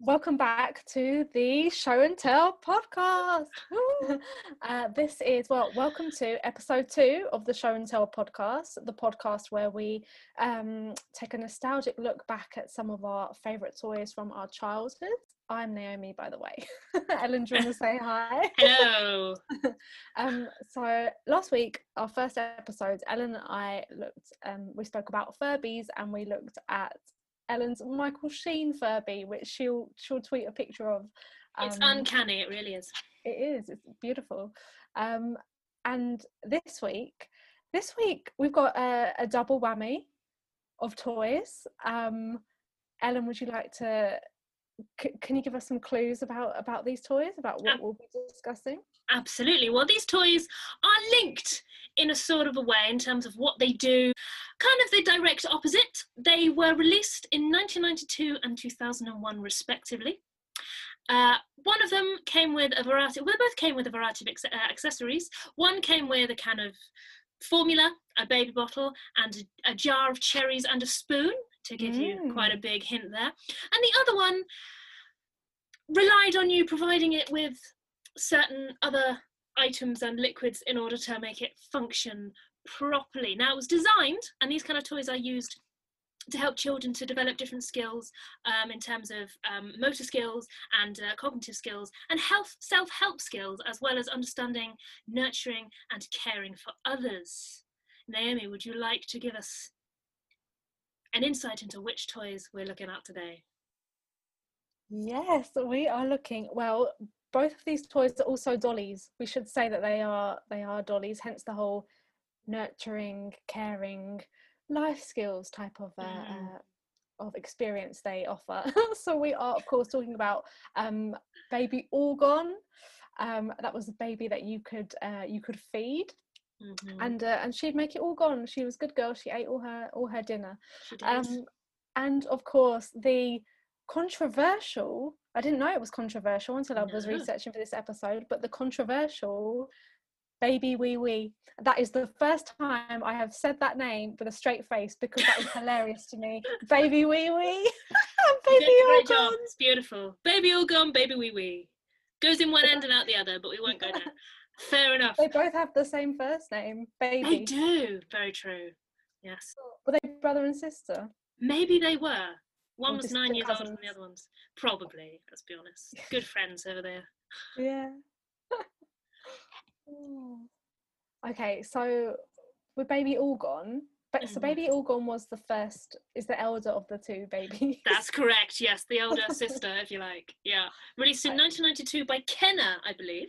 Welcome back to the Show and Tell podcast. uh, this is, well, welcome to episode two of the Show and Tell podcast, the podcast where we um, take a nostalgic look back at some of our favourite toys from our childhood. I'm Naomi, by the way. Ellen, do you want to say hi? Hello. um, so last week, our first episode, Ellen and I looked, um, we spoke about Furbies and we looked at Ellen's Michael Sheen Furby, which she'll she'll tweet a picture of. Um, it's uncanny. It really is. It is. It's beautiful. Um, and this week, this week we've got a, a double whammy of toys. Um, Ellen, would you like to? C- can you give us some clues about about these toys? About what um, we'll be discussing? Absolutely. Well, these toys are linked in a sort of a way in terms of what they do, kind of the direct opposite. They were released in 1992 and 2001, respectively. Uh, one of them came with a variety, well, both came with a variety of ex- uh, accessories. One came with a kind of formula, a baby bottle, and a, a jar of cherries and a spoon to give mm. you quite a big hint there. And the other one relied on you providing it with certain other items and liquids in order to make it function properly. Now, it was designed, and these kind of toys are used to help children to develop different skills um, in terms of um, motor skills and uh, cognitive skills and health self-help skills as well as understanding nurturing and caring for others naomi would you like to give us an insight into which toys we're looking at today yes we are looking well both of these toys are also dollies. We should say that they are they are dollies, hence the whole nurturing, caring, life skills type of uh, mm. uh, of experience they offer. so we are of course talking about um, baby All Gone. Um, that was a baby that you could uh, you could feed. Mm-hmm. And uh, and she'd make it all gone. She was a good girl. She ate all her all her dinner. Um, and of course the controversial I didn't know it was controversial until I was researching for this episode, but the controversial baby wee wee. That is the first time I have said that name with a straight face because that is hilarious to me. Baby wee wee. baby all gone. It's beautiful. Baby all gone, baby wee wee. Goes in one end and out the other, but we won't go there. Fair enough. They both have the same first name, baby. They do. Very true. Yes. Were they brother and sister? Maybe they were. One was nine years cousins. older than the other ones. Probably, let's be honest. Good friends over there. Yeah. okay, so with baby all gone. but mm-hmm. so baby all gone was the first, is the elder of the two babies. That's correct. Yes, the elder sister, if you like. Yeah, released in 1992 by Kenner, I believe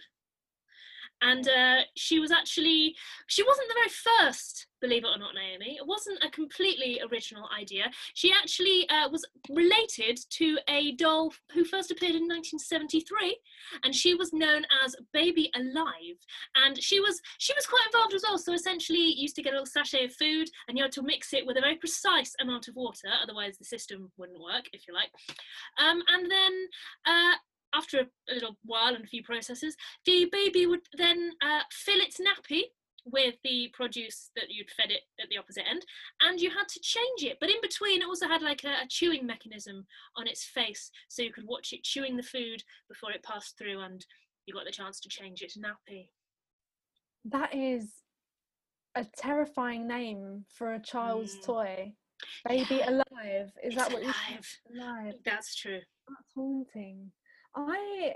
and uh, she was actually she wasn't the very first believe it or not naomi. It wasn't a completely original idea. She actually uh, was related to a doll who first appeared in 1973 and she was known as baby alive. And she was she was quite involved as well. So essentially you used to get a little sachet of food and you had to mix it with a very precise amount of water otherwise the system wouldn't work if you like. Um, and then uh, after a, little while and a few processes, the baby would then uh, fill its nappy with the produce that you'd fed it at the opposite end, and you had to change it. But in between, it also had like a, a chewing mechanism on its face, so you could watch it chewing the food before it passed through, and you got the chance to change its nappy. That is a terrifying name for a child's mm. toy. Baby yeah. alive. Is it's that what alive. you alive? That's true. That's haunting. I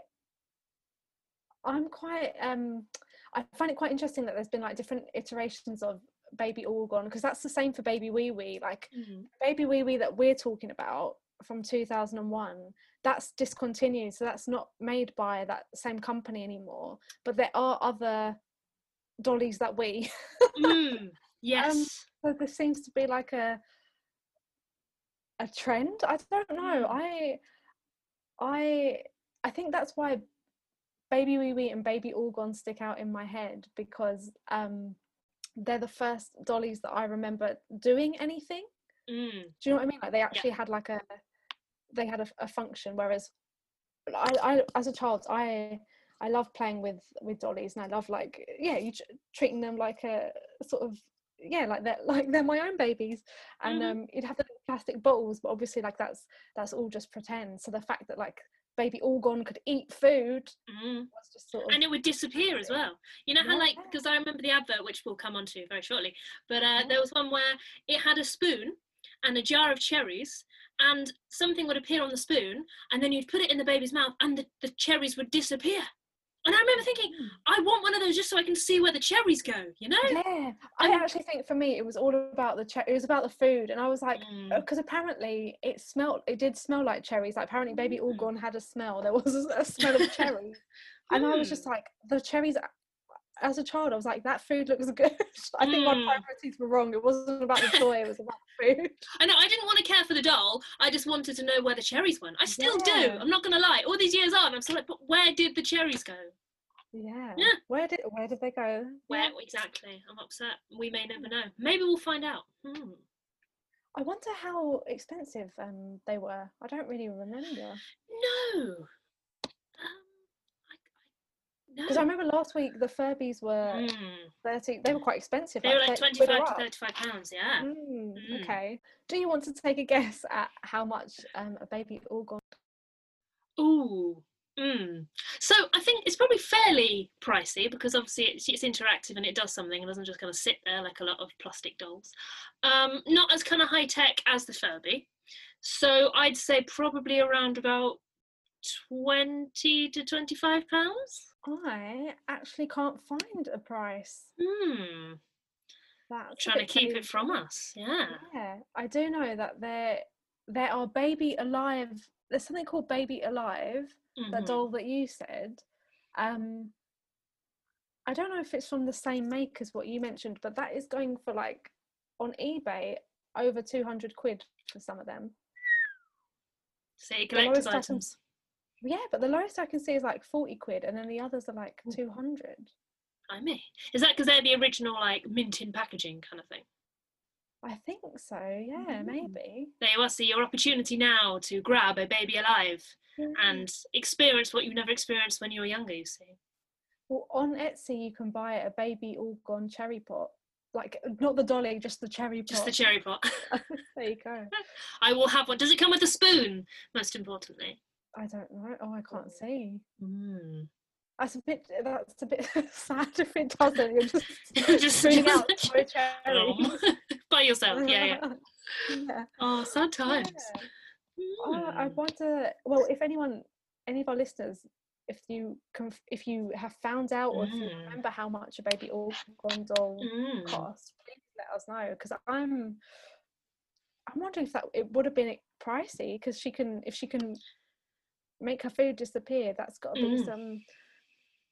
I'm quite um I find it quite interesting that there's been like different iterations of baby all gone because that's the same for baby wee wee like mm-hmm. baby wee wee that we're talking about from 2001 that's discontinued so that's not made by that same company anymore but there are other dollies that we mm, yes um, so there seems to be like a a trend i don't know mm. i i I think that's why Baby Wee Wee and Baby All Gone stick out in my head because um, they're the first dollies that I remember doing anything. Mm. Do you know what I mean? Like they actually yeah. had like a they had a, a function. Whereas I, I, as a child, I I love playing with with dollies, and I love like yeah, you treating them like a sort of yeah, like they're like they're my own babies, and mm-hmm. um, you'd have the plastic bottles, but obviously like that's that's all just pretend. So the fact that like baby All Gone could eat food Mm. sort of and it would disappear as well. You know how, like, because I remember the advert, which we'll come on to very shortly, but uh, Yeah. there was one where it had a spoon and a jar of cherries, and something would appear on the spoon, and then you'd put it in the baby's mouth, and the, the cherries would disappear. And I remember thinking, I want one of those just so I can see where the cherries go, you know? yeah. I actually think for me it was all about the che- it was about the food, and I was like. Mm. Because apparently it smelled, it did smell like cherries. Like apparently, baby Mm. All Gone had a smell. There was a smell of cherries, and I was just Mm. like, the cherries. As a child, I was like, that food looks good. I think my Mm. priorities were wrong. It wasn't about the toy; it was about food. I know I didn't want to care for the doll. I just wanted to know where the cherries went. I still do. I'm not gonna lie. All these years on, I'm still like, but where did the cherries go? Yeah. Yeah. Where did where did they go? Where Yeah. exactly? I'm upset. We may never know. Maybe we'll find out. Hmm. I wonder how expensive um they were. I don't really remember No. I, no. because I remember last week the Furbies were Mm. thirty. They were quite expensive. They were like 25 to 35 pounds, yeah. Mm, Mm. Okay. Do you want to take a guess at how much um, a baby All Gone? Ooh. Mm. So I think it's probably fairly pricey because obviously it's, it's interactive and it does something. It doesn't just kind of sit there like a lot of plastic dolls. Um, not as kind of high tech as the Furby. So I'd say probably around about 20 to 25 pounds. I actually can't find a price. Hmm. That's Trying to keep funny. it from us. Yeah. Yeah, I do know that there there are baby alive. There's something called baby alive. That Mhm. doll that you said. Um, I don't know if it's from the same make as what you mentioned, but that is going for like on eBay over two hundred quid for some of them. See, collector's items. Yeah, but the lowest I can see is like forty quid, and then the others are like two hundred. I mean, Is that because they're the original, like, mint in packaging kind of thing? I think so. Yeah, Mm. maybe. There you are. See, your opportunity now to grab a baby alive Yeah. and experience what you've never experienced when you were younger, you see. Well, on Etsy you can buy a baby all gone cherry pot, like not the dolly, just the cherry pot. Just the cherry pot. there you go. I will have one. Does it come with a spoon, most importantly? I don't know. Oh, I can't see. Mm. That's a bit. That's a bit sad if it doesn't. You're just out just- toy cherry. Um, by yourself, yeah, yeah. yeah. Oh, sad times. yeah. Oh, I Mm. wonder. Well, if anyone, any of our listeners, if you can, if you have found out or if you Mm. remember how much a baby All Gone doll Mm. cost, please let us know because I'm. I'm wondering if that it would have been pricey because she can if she can make her food disappear. That's got to be Mm. some.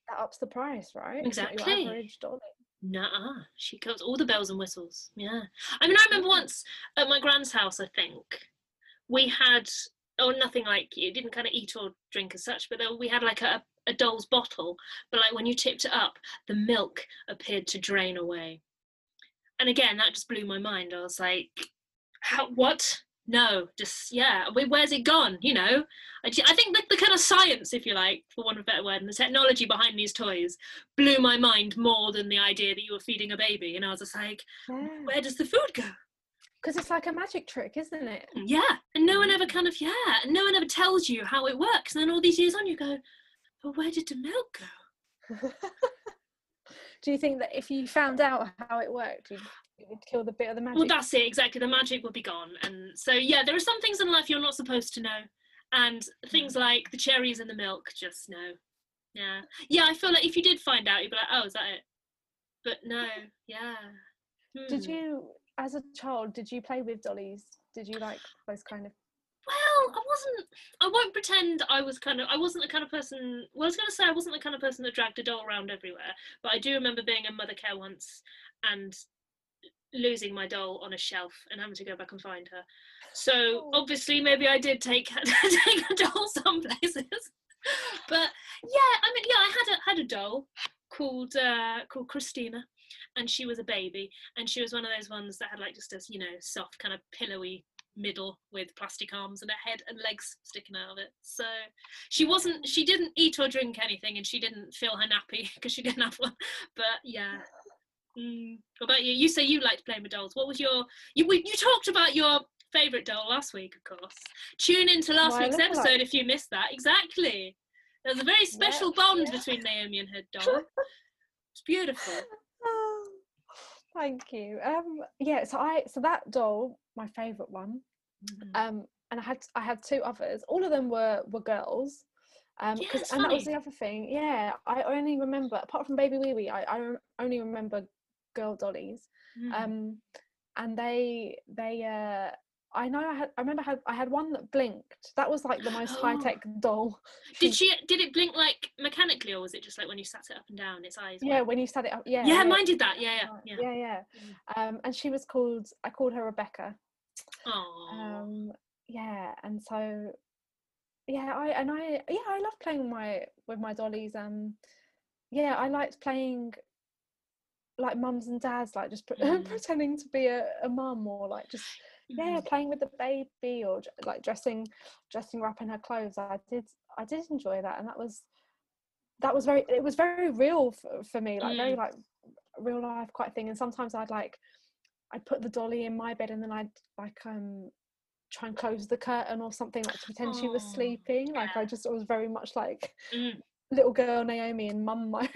That ups the price, right? It's Exactly. Dolly. Nuh-uh. She goes all the bells and whistles. Yeah. I mean, I remember once at my grand's house, I think, we had, oh, nothing like, you didn't kind of eat or drink as such, but we had like a, a doll's bottle. But like when you tipped it up, the milk appeared to drain away. And again, that just blew my mind. I was like, how, what? No, just, yeah, where- where's it gone? You know? I, I think the, the kind of science, if you like, for want of a better word, and the technology behind these toys blew my mind more than the idea that you were feeding a baby. And I was just like, Yeah. where does the food go? Because it's like a magic trick, isn't it? Mm, yeah. And no one mm. ever kind of, yeah, and no one ever tells you how it works. And then all these years on, you go, but where did the milk go? Do you think that if you found out how it worked, you'd, it would kill the bit of the magic? Well, that's it, exactly. The magic will be gone. And so, yeah, there are some things in life you're not supposed to know. And things like the cherries and the milk, just no. Yeah. Yeah, I feel like if you did find out, you'd be like, oh, is that it? But no, yeah. Did Hmm. you, as a child, did you play with dollies? Did you like those kind of? Well, I wasn't. I won't pretend I was kind of. I wasn't the kind of person. Well, I was going to say I wasn't the kind of person that dragged a doll around everywhere. But I do remember being in Mothercare once and losing my doll on a shelf and having to go back and find her. So Oh. obviously, maybe I did take take a doll some places. But yeah, I mean, yeah, I had a had a doll called uh, called Christina, and she was a baby, and she was one of those ones that had like just a you know soft kind of pillowy middle with plastic arms and a head and legs sticking out of it. So she wasn't, she didn't eat or drink anything, and she didn't fill her nappy because she didn't have one. But yeah. Mm. What about you? You say you liked playing with dolls. What was your? You we- you talked about your favourite doll last week, of course. Tune into last My week's episode if you missed that. Exactly. There's a very special bond yeah. between Naomi and her doll. It's beautiful. Oh, thank you. Um, yeah, so I so that doll, my favourite one. Mm. Um, and I had I had two others. All of them were were girls. Um, Yeah, and that was the other thing. Yeah, I only remember apart from Baby Wee Wee, I, I only remember girl dollies. Mm. Um, and they they uh. I know I had I remember I had I had one that blinked. That was like the most high tech doll. Did she? Did it blink like mechanically, or was it just like when you sat it up and down, its eyes? Yeah, went- when you set it up. Yeah. yeah, mine did that. Yeah, yeah, yeah. yeah, yeah. Um, and she was called. I called her Rebecca. Oh, Um, yeah, and so yeah, I and I yeah I love playing with my with my dollies. Um, yeah, I liked playing like mums and dads, like just pre- Mm. pretending to be a, a mum or like just yeah Mhm. playing with the baby or like dressing dressing her up in her clothes. I did I did enjoy that, and that was that was very it was very real for, for me, like very Mm. like real life quite thing. And sometimes I'd like I'd put the dolly in my bed and then I'd like um try and close the curtain or something like to pretend she was sleeping. Like I just was very much like Mm, little girl Naomi in mum mode.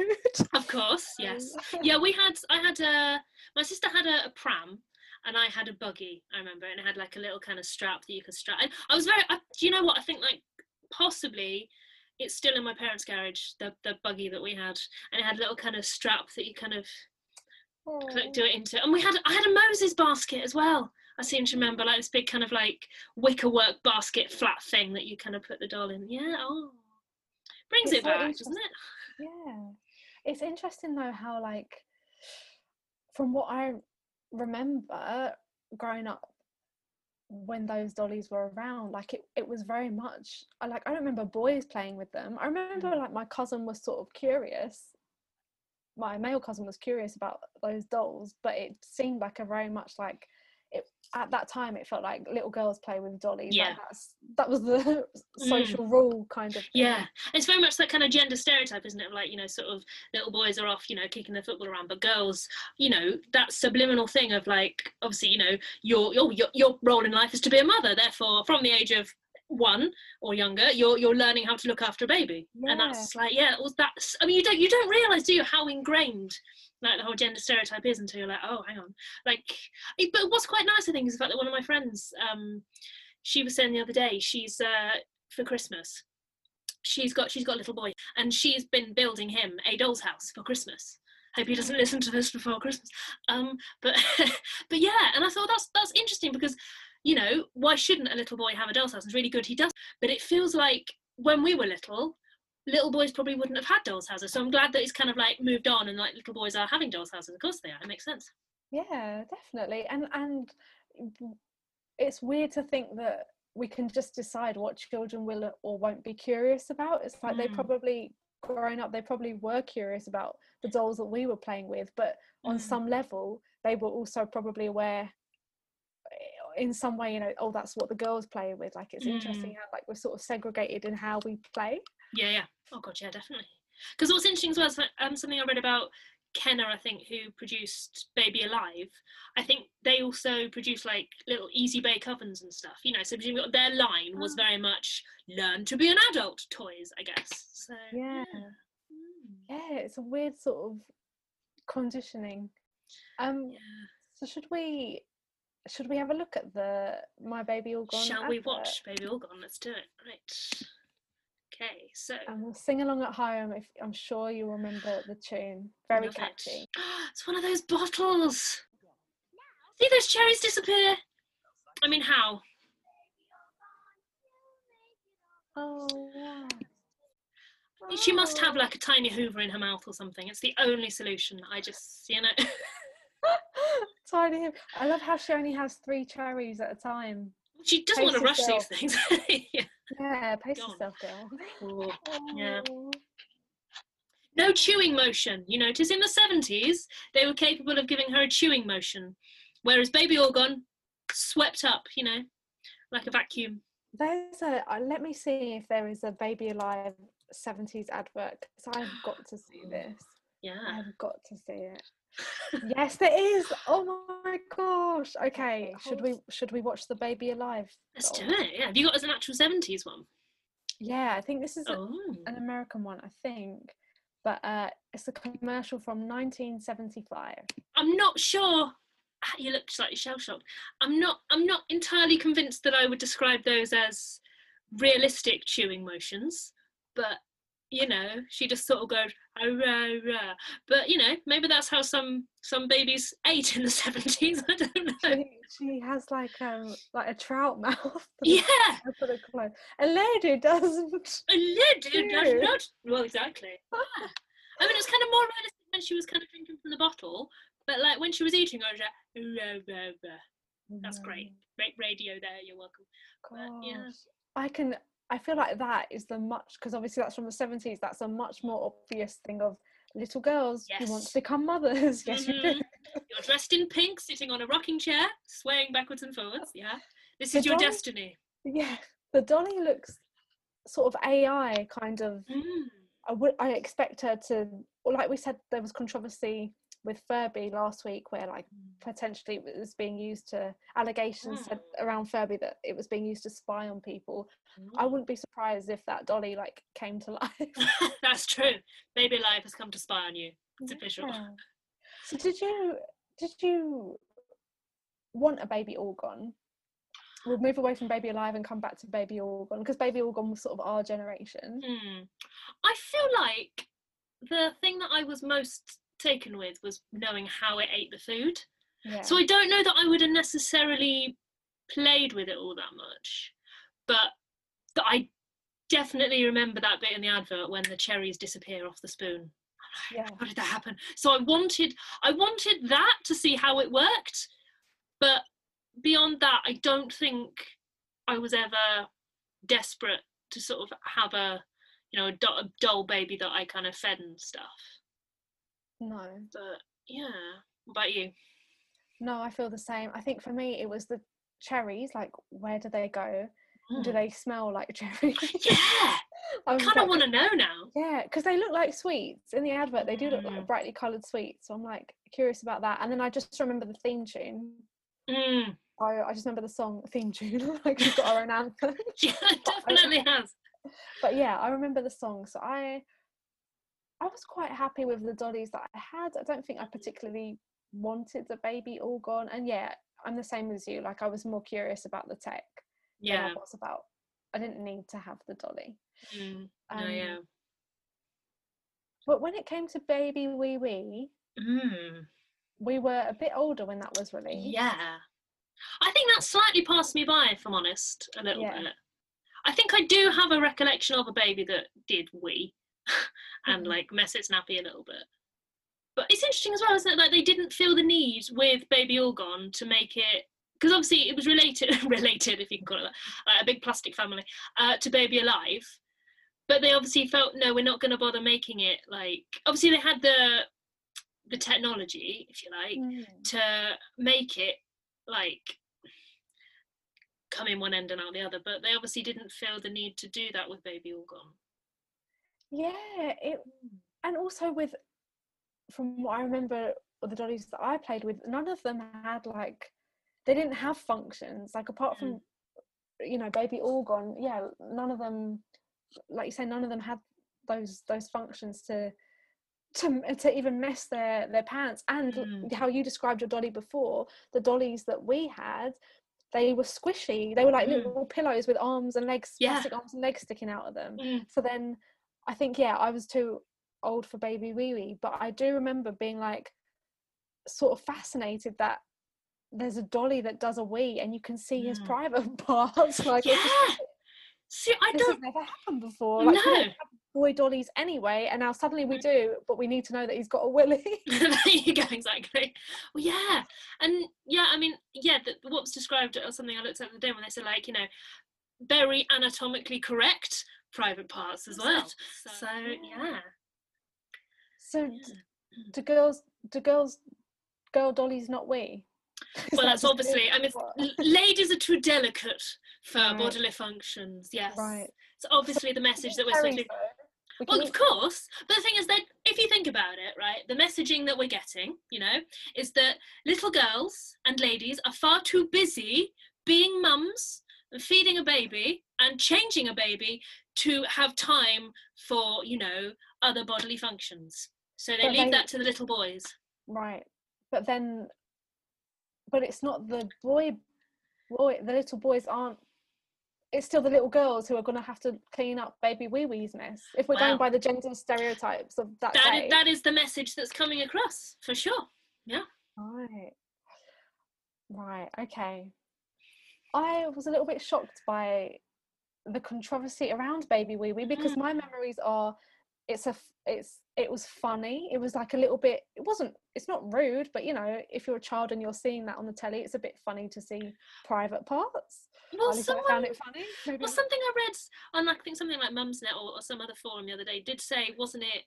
of course, yes. Yeah, we had. I had a. My sister had a, a pram, and I had a buggy. I remember, and it had like a little kind of strap that you could strap. And I was very. I, do you know what? I think like possibly. It's still in my parents' garage, the the buggy that we had, and it had a little kind of strap that you kind of do it into. And we had I had a Moses basket as well. I seem to remember like this big kind of like wicker work basket flat thing that you kind of put the doll in. Yeah. Oh, brings It's it back, doesn't it? Yeah. It's interesting though how like from what I remember growing up when those dollies were around, like it, it was very much I like I don't remember boys playing with them. I remember Mm. like my cousin was sort of curious. My male cousin was curious about those dolls, but it seemed like a very much like it at that time it felt like little girls play with dollies. Yeah. Like that's that was the Mm. social rule kind of thing. Yeah, it's very much that kind of gender stereotype, isn't it? Like you know, sort of little boys are off, you know, kicking the football around, but girls, you know, that subliminal thing of like, obviously, you know, your your your, your role in life is to be a mother. Therefore, from the age of one or younger, you're you're learning how to look after a baby, and Yeah. that's like, yeah, well, that's. I mean, you don't you don't realize, do you, how ingrained like the whole gender stereotype is until you're like, oh, hang on, like. it- But what's quite nice, I think, is the fact that one of my friends, um, she was saying the other day, she's uh for Christmas she's got she's got a little boy and she's been building him a doll's house for christmas hope he doesn't listen to this before christmas um but but yeah and i thought that's that's interesting because you know why shouldn't a little boy have a doll's house it's really good he does but it feels like when we were little little boys probably wouldn't have had doll's houses so i'm glad that it's kind of like moved on and like little boys are having doll's houses of course they are it makes sense Yeah, definitely. And and it's weird to think that we can just decide what children will or won't be curious about. It's like they Mm. probably growing up they probably were curious about the dolls that we were playing with, but on Mm. some level they were also probably aware in some way, you know, oh that's what the girls play with. Like it's interesting Mm. how like we're sort of segregated in how we play. Yeah, yeah. Oh god, yeah, definitely. Because what's interesting as well is um, something I read about Kenner, I think, who produced Baby Alive. I think they also produce like little easy bake ovens and stuff. You know, so their line was Ah. very much learn to be an adult toys, I guess. So Yeah. Mm, Yeah, it's a weird sort of conditioning. Um yeah. So should we should we have a look at the My Baby All Gone? Shall we advert? watch Baby All Gone? Let's do it. Right. Okay, so And we'll sing along at home. If I'm sure you'll remember the tune. Very love it. catchy. It's one of those bottles. See those cherries disappear? I mean, how? Oh yeah. She must have Oh. like a tiny Hoover in her mouth or something. It's the only solution. I just, you know. Tiny. him. I love how she only has three cherries at a time. she doesn't want to rush Pace these things. yeah. Yeah, pace Go on. yourself, girl. Ooh. Yeah. No chewing motion. You notice in the 70s, they were capable of giving her a chewing motion. Whereas Baby All Gone swept up, you know, like a vacuum. There's a. Uh, let me see if there is a Baby Alive 70s advert because I've got to see this. Yeah. I've got to see it. yes, there is. Oh my gosh. Okay, should we should we watch the Baby Alive? Let's do it. Yeah. Have you got as an actual 70s one? Yeah, I think this is a- Oh. an American one. I think, but uh, it's a commercial from 1975. I'm not sure. Ah, You look slightly shell shocked. I'm not. I'm not entirely convinced that I would describe those as realistic chewing motions. But you know, she just sort of goes "Ah, rah, rah." But you know, maybe that's how some some babies ate in the seventies. I don't know. She, she has like um like a trout mouth. Yeah, for the clothes. A lady doesn't. a lady does not. Well, exactly. Yeah. I mean, it's kind of more realistic when she was kind of drinking from the bottle. But like when she was eating, I was like, "Ah, rah, rah, rah." That's great. Great radio there. You're welcome. But, yeah. I can. I feel like that is the much because obviously that's from the seventies. That's a much more obvious thing of little girls who want to become mothers. Yes, you do. Mhm. You're dressed in pink, sitting on a rocking chair, swaying backwards and forwards. Yeah, this The is your destiny. Yeah, the Dolly looks sort of AI kind of. Mm. I would. I expect her to. Like we said, there was controversy with Furby last week, where like potentially it was being used to allegations said around Furby that it was being used to spy on people. I wouldn't be surprised if that Dolly like came to life. That's true. Baby Alive has come to spy on you. It's official. So did you did you want a baby All Gone? We'll move away from Baby Alive and come back to Baby All Gone because Baby All Gone was sort of our generation. Hmm. I feel like the thing that I was most taken with was knowing how it ate the food. Yeah. So I don't know that I would have necessarily played with it all that much, but th- I definitely remember that bit in the advert when the cherries disappear off the spoon. yeah. How did that happen? So I wanted, I wanted that to see how it worked, but beyond that, I don't think I was ever desperate to sort of have a, you know, a, do- a doll baby that I kind of fed and stuff. No. But yeah, what about you? No, I feel the same. I think for me it was the cherries, like where do they go? Do Mm. they smell like cherries? Yeah, I kind of want to know now. Yeah, because they look like sweets in the advert. They do look Mm. like brightly coloured sweets. So I'm like curious about that. And then I just remember the theme tune. Mm. I, I just remember the song theme tune. like we've got our own anthem. Yeah, it definitely has. but yeah, I remember the song. So I I was quite happy with the dollies that I had. I don't think I particularly wanted the baby all gone. And yeah, I'm the same as you. Like I was more curious about the tech than Yeah. I was about. I didn't need to have the dolly. Mm. Um, no, yeah. But when it came to Baby Wee Wee, Mm. we were a bit older when that was released. Yeah. I think that slightly passed me by, if I'm honest, a little Yeah. bit. I think I do have a recollection of a baby that did wee and Mhm. like mess its nappy a little bit. But it's interesting as well, isn't it? Like they didn't feel the need with Baby All Gone to make it because obviously it was related, related if you can call it that, like a big plastic family, uh, to Baby Alive. But they obviously felt no, we're not going to bother making it like. Obviously they had the the technology, if you like, Mm. to make it like come in one end and out the other but they obviously didn't feel the need to do that with baby all gone Yeah, it and also with from what I remember the dollies that I played with, none of them had like they didn't have functions. Like apart from you know, baby gone, yeah, none of them like you say, none of them had those those functions to to to even mess their their pants. And Mm. how you described your dolly before, the dollies that we had, they were squishy. They were like Mm. little pillows with arms and legs, Yeah. plastic arms and legs sticking out of them. Mm. So then I think, yeah, I was too old for baby wee wee, but I do remember being like sort of fascinated that there's a dolly that does a wee and you can see his Mm. private parts. Like, it's just- yeah see i this has don't never happened before. Like, No. boy dollies anyway, and now suddenly we do, but we need to know that he's got a willy. there you go exactly well yeah and yeah i mean yeah the, what was described or something i looked at the day when they said like you know very anatomically correct private parts as well so yeah so, d- do girls, do girls, girl dollies not we? Is well that's just obviously i mean ladies are too delicate for Right. bodily functions yes right. it's obviously the message that we're Cherries, supposed. We Well, of course. But the thing is that if you think about it, right, the messaging that we're getting, you know, is that little girls and ladies are far too busy being mums and feeding a baby and changing a baby to have time for, you know, other bodily functions. So they But leave they- that to the little boys. Right. But then, but it's not the boy, boy, the little boys aren't, it's still the little girls who are going to have to clean up baby wee wee's mess. If we're Wow. going by the gender stereotypes of that, That day. is, that is the message that's coming across, for sure. Yeah. Right. Right. Okay. I was a little bit shocked by the controversy around Baby Wee Wee because Mm. my memories are it's a it's it was funny. It was like a little bit it wasn't it's not rude, but you know, if you're a child and you're seeing that on the telly, it's a bit funny to see private parts. Well, least I someone, found it funny. Maybe well, something I read on, like, I think something like Mumsnet or, or some other forum the other day did say, wasn't it?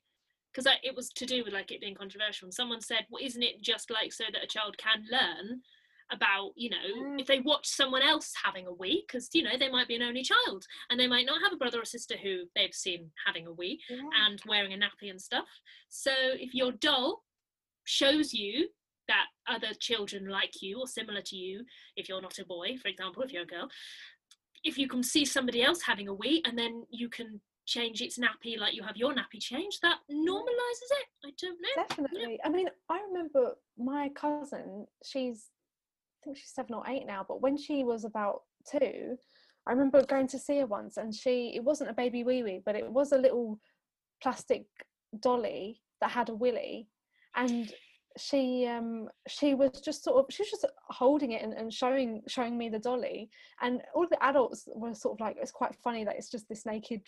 Because it was to do with like it being controversial. And someone said, well, isn't it just like so that a child can learn about, you know, Mm. if they watch someone else having a wee, because you know they might be an only child and they might not have a brother or sister who they've seen having a wee Yeah. and wearing a nappy and stuff. So if your doll shows you that other children like you or similar to you, if you're not a boy, for example, if you're a girl, if you can see somebody else having a wee and then you can change its nappy like you have your nappy changed, that normalizes it. I don't know. Definitely. I mean, I remember my cousin, she's, think she's seven or eight now, but when she was about two, I remember going to see her once and she, it wasn't a baby wee wee, but it was a little plastic dolly that had a willy. And she um she was just sort of she was just holding it and, and showing showing me the dolly and all the adults were sort of like it's quite funny that it's just this naked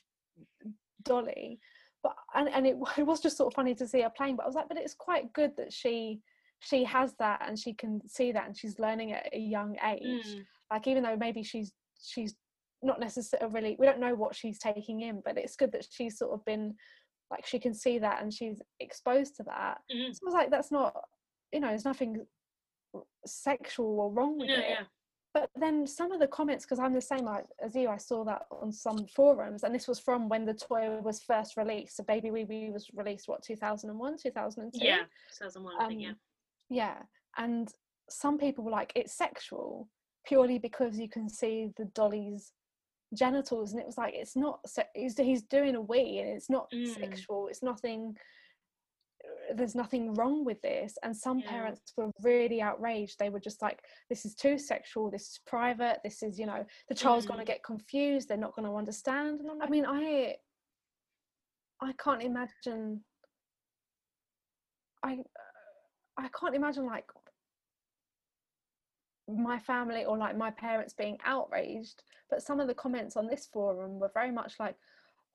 dolly but and, and it, it was just sort of funny to see her playing but i was like but it's quite good that she she has that and she can see that and she's learning at a young age Mm. like even though maybe she's she's not necessarily really, we don't know what she's taking in but it's good that she's sort of been like she can see that and she's exposed to that Mhm. so i was like that's not you know there's nothing sexual or wrong with Yeah, it yeah. but then some of the comments because i'm the same like as you i saw that on some forums and this was from when the toy was first released so baby wee wee was released what 2001 2002 Yeah. 2001, I think, yeah. Yeah and some people were like it's sexual purely because you can see the dolly's genitals and it was like it's not se- he's, he's doing a wee and it's not Mm. sexual it's nothing uh, there's nothing wrong with this and some Yeah. parents were really outraged they were just like this is too sexual this is private this is you know the child's going to Mm. get confused they're not going to understand and i mean i i can't imagine i i can't imagine like my family or like my parents being outraged but some of the comments on this forum were very much like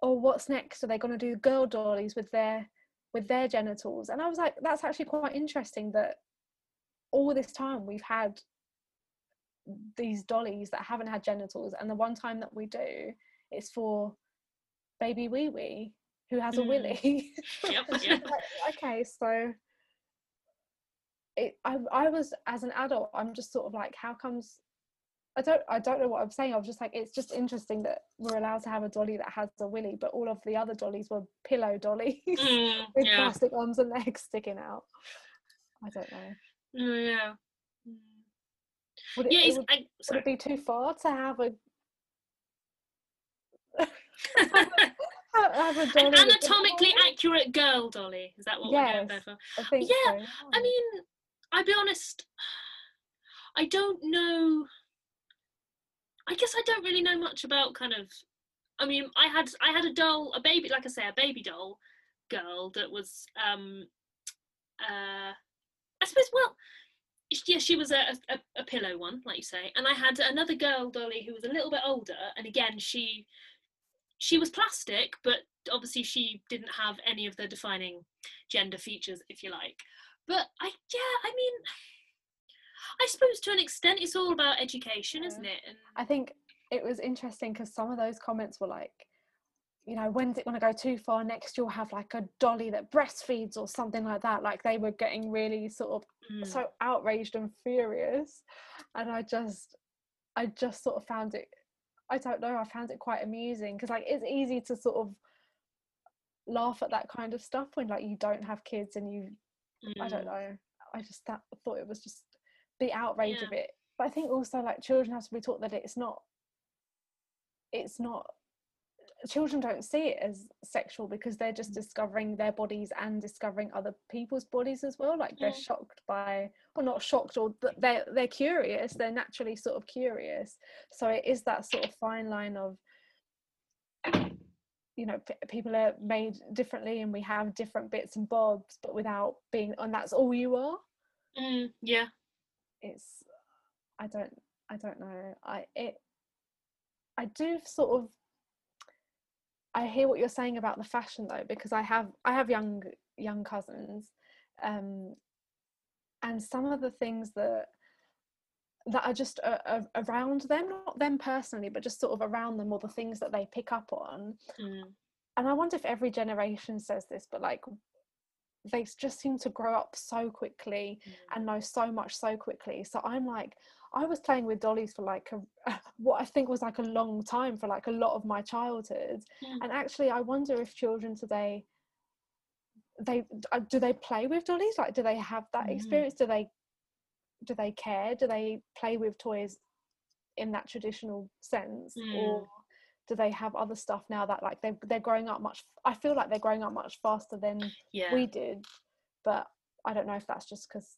oh what's next are they going to do girl dollies with their with their genitals and i was like that's actually quite interesting that all this time we've had these dollies that haven't had genitals and the one time that we do it's for baby wee wee who has a Mm. willy Yep, And she yeah. was like, okay so it I, I was as an adult i'm just sort of like how comes i don't i don't know what i'm saying i was just like it's just interesting that we're allowed to have a dolly that has a willy but all of the other dollies were pillow dollies Mm, with yeah. plastic arms and legs sticking out i don't know Mm, yeah. Mm. would it, Yeah, it would, I, would it be too far to have a have, have a An anatomically accurate girl dolly. Is that what we're going there for? I think Yeah, so, I mean, I'll be honest. I don't know. I guess I don't really know much about kind of. I mean, I had I had a doll, a baby, like I say, a baby doll girl that was. um uh I suppose. Well, yeah, she was a, a a pillow one, like you say, and I had another girl dolly who was a little bit older, and again, she she was plastic, but obviously she didn't have any of the defining gender features, if you like. But I, yeah, I mean, I suppose to an extent it's all about education, isn't it? And I think it was interesting because some of those comments were like, you know, when's it going to go too far? Next, you'll have like a dolly that breastfeeds or something like that. Like they were getting really sort of mm, so outraged and furious, and I just, I just sort of found it. I don't know. I found it quite amusing because like it's easy to sort of laugh at that kind of stuff when like you don't have kids and you Mm. I don't know. I just that, thought it was just the outrage Yeah. of it. But I think also like children have to be taught that it's not. It's not. Children don't see it as sexual because they're just discovering their bodies and discovering other people's bodies as well. Like they're Mm. shocked by, or not shocked, or they're they're curious. They're naturally sort of curious. So it is that sort of fine line of you know p- people are made differently and we have different bits and bobs but without being and that's all you are Mm, yeah. it's i don't i don't know i it i do sort of i hear what you're saying about the fashion though because i have i have young young cousins um and some of the things that that are just uh, uh, around them not them personally but just sort of around them or the things that they pick up on Mm. and I wonder if every generation says this, but like they just seem to grow up so quickly and know so much so quickly. So I'm like, I was playing with dollies for like a, what I think was like a long time for like a lot of my childhood. Mm. And actually, I wonder if children today they uh, do they play with dollies like do they have that Mm. experience do they do they care do they play with toys in that traditional sense or Mm. do they have other stuff now that like they they're growing up much I feel like they're growing up much faster than Yeah. we did but I don't know if that's just because